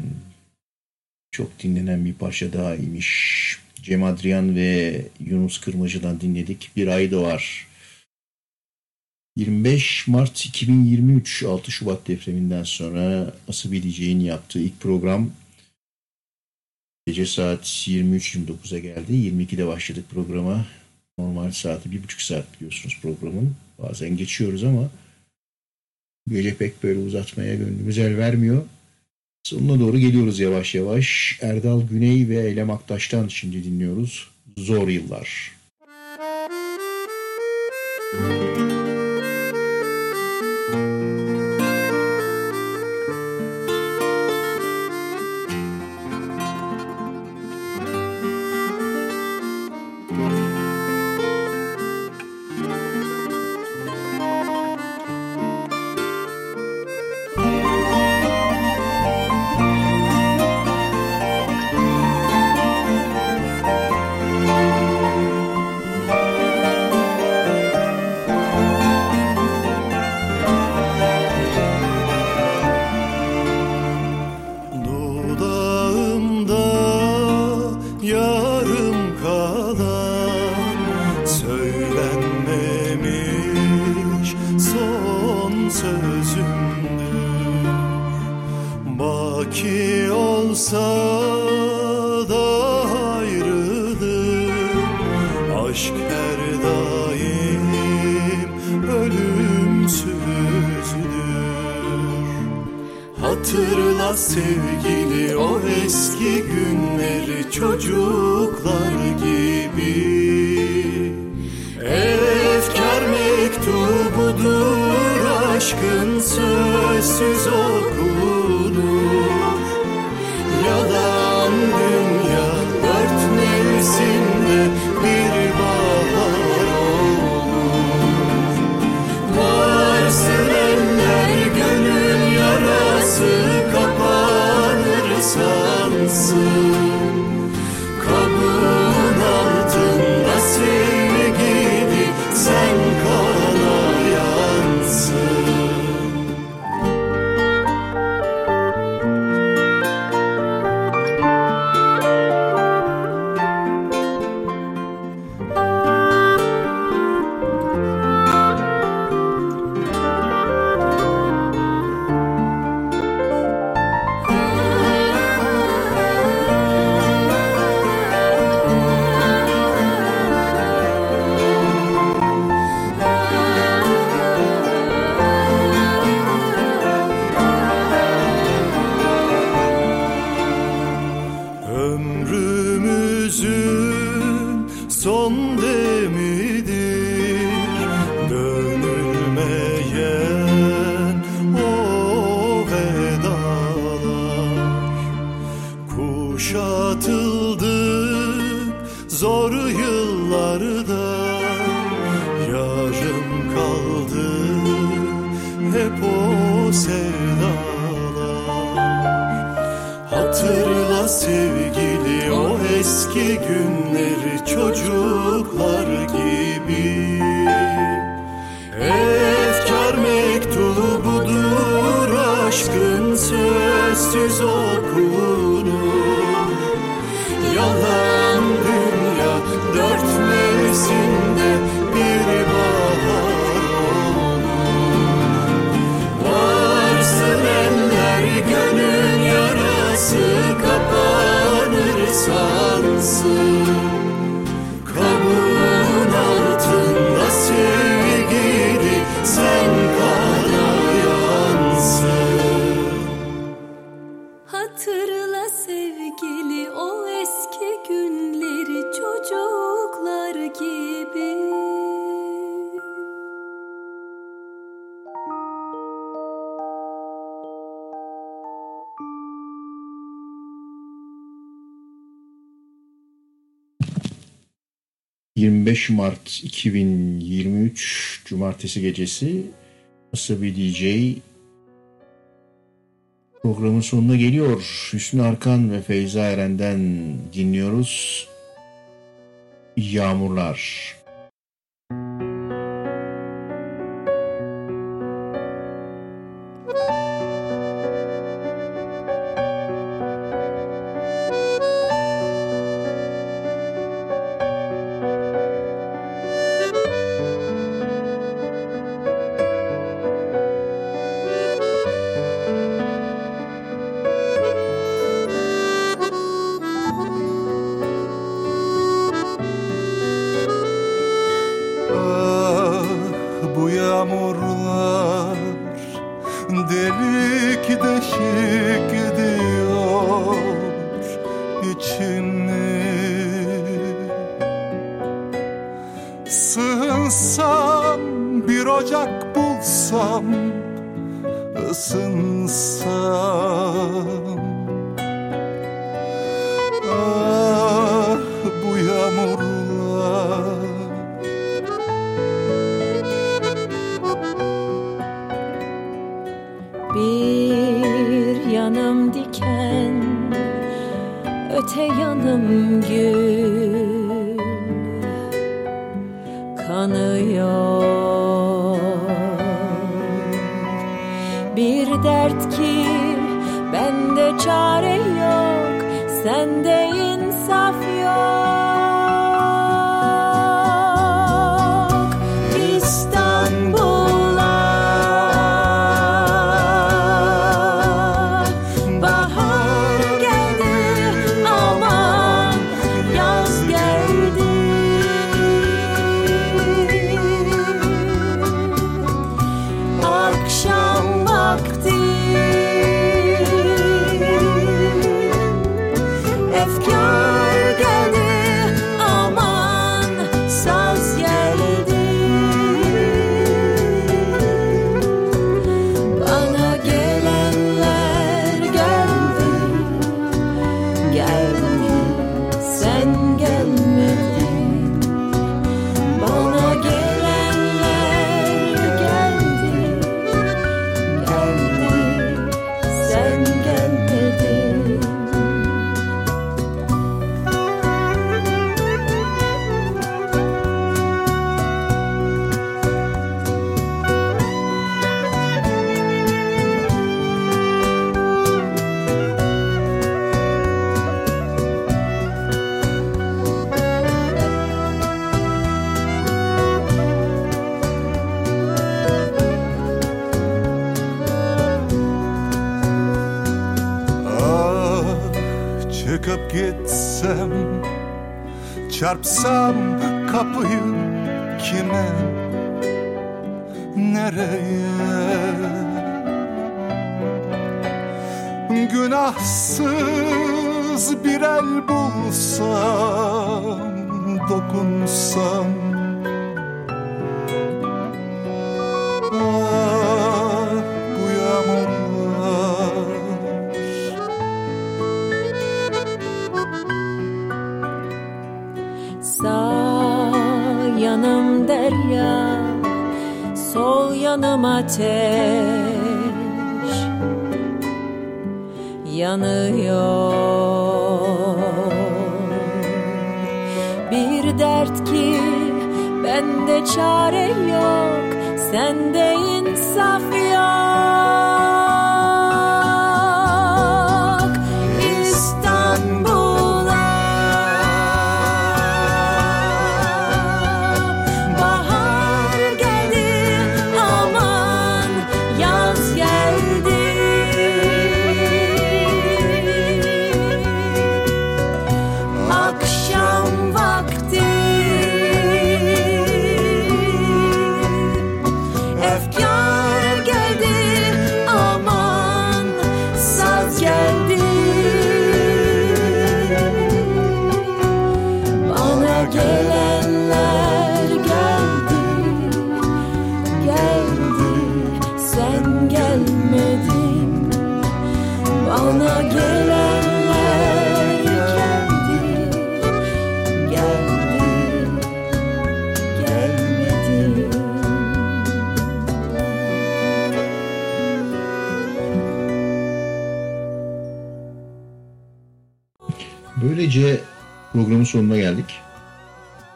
Çok dinlenen bir parça daha imiş. Cem Adrian ve Yunus Kırmacı'dan dinledik. Bir ay doğar. 25 Mart 2023 6 Şubat depreminden sonra Asıl Bileceğin yaptığı ilk program gece saat 23.29'a geldi. 22'de başladık programa. Normal saati bir buçuk saat biliyorsunuz programın. Bazen geçiyoruz ama gece pek böyle uzatmaya gönlümüz el vermiyor. Sonuna doğru geliyoruz yavaş yavaş. Erdal Güney ve Eylem Aktaş'tan şimdi dinliyoruz. Zor Yıllar. Dudağımda son sözümdür Baki olsa da ayrılık Aşk her daim ölümsüzdür. Hatırla sevgili o eski günleri çocuklar aşkın sözsüz okunu 25 Mart 2023 Cumartesi gecesi Asabi DJ programın sonuna geliyor. Hüsnü Arkan ve Feyza Eren'den dinliyoruz. Yağmurlar. Çıkıp gitsem Çarpsam kapıyı kime Nereye? Günahsız bir el bulsam Dokunsam tell. Sonuna geldik.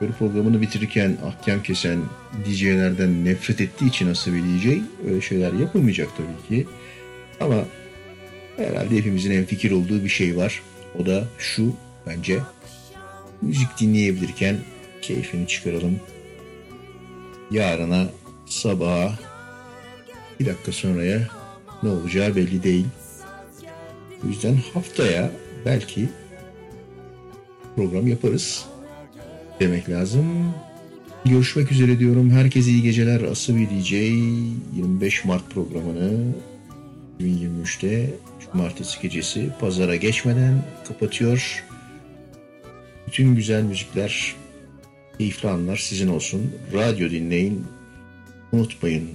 Böyle programını bitirirken ahkam kesen DJ'lerden nefret ettiği için nasıl bir DJ öyle şeyler yapılmayacak tabii ki. Ama herhalde hepimizin en fikir olduğu bir şey var. O da şu bence müzik dinleyebilirken keyfini çıkaralım. Yarına sabaha bir dakika sonraya ne olacağı belli değil. O yüzden haftaya belki program yaparız demek lazım. Görüşmek üzere diyorum. Herkese iyi geceler. Asıl bir DJ 25 Mart programını 2023'te Cumartesi gecesi pazara geçmeden kapatıyor. Bütün güzel müzikler, keyifli anlar sizin olsun. Radyo dinleyin. Unutmayın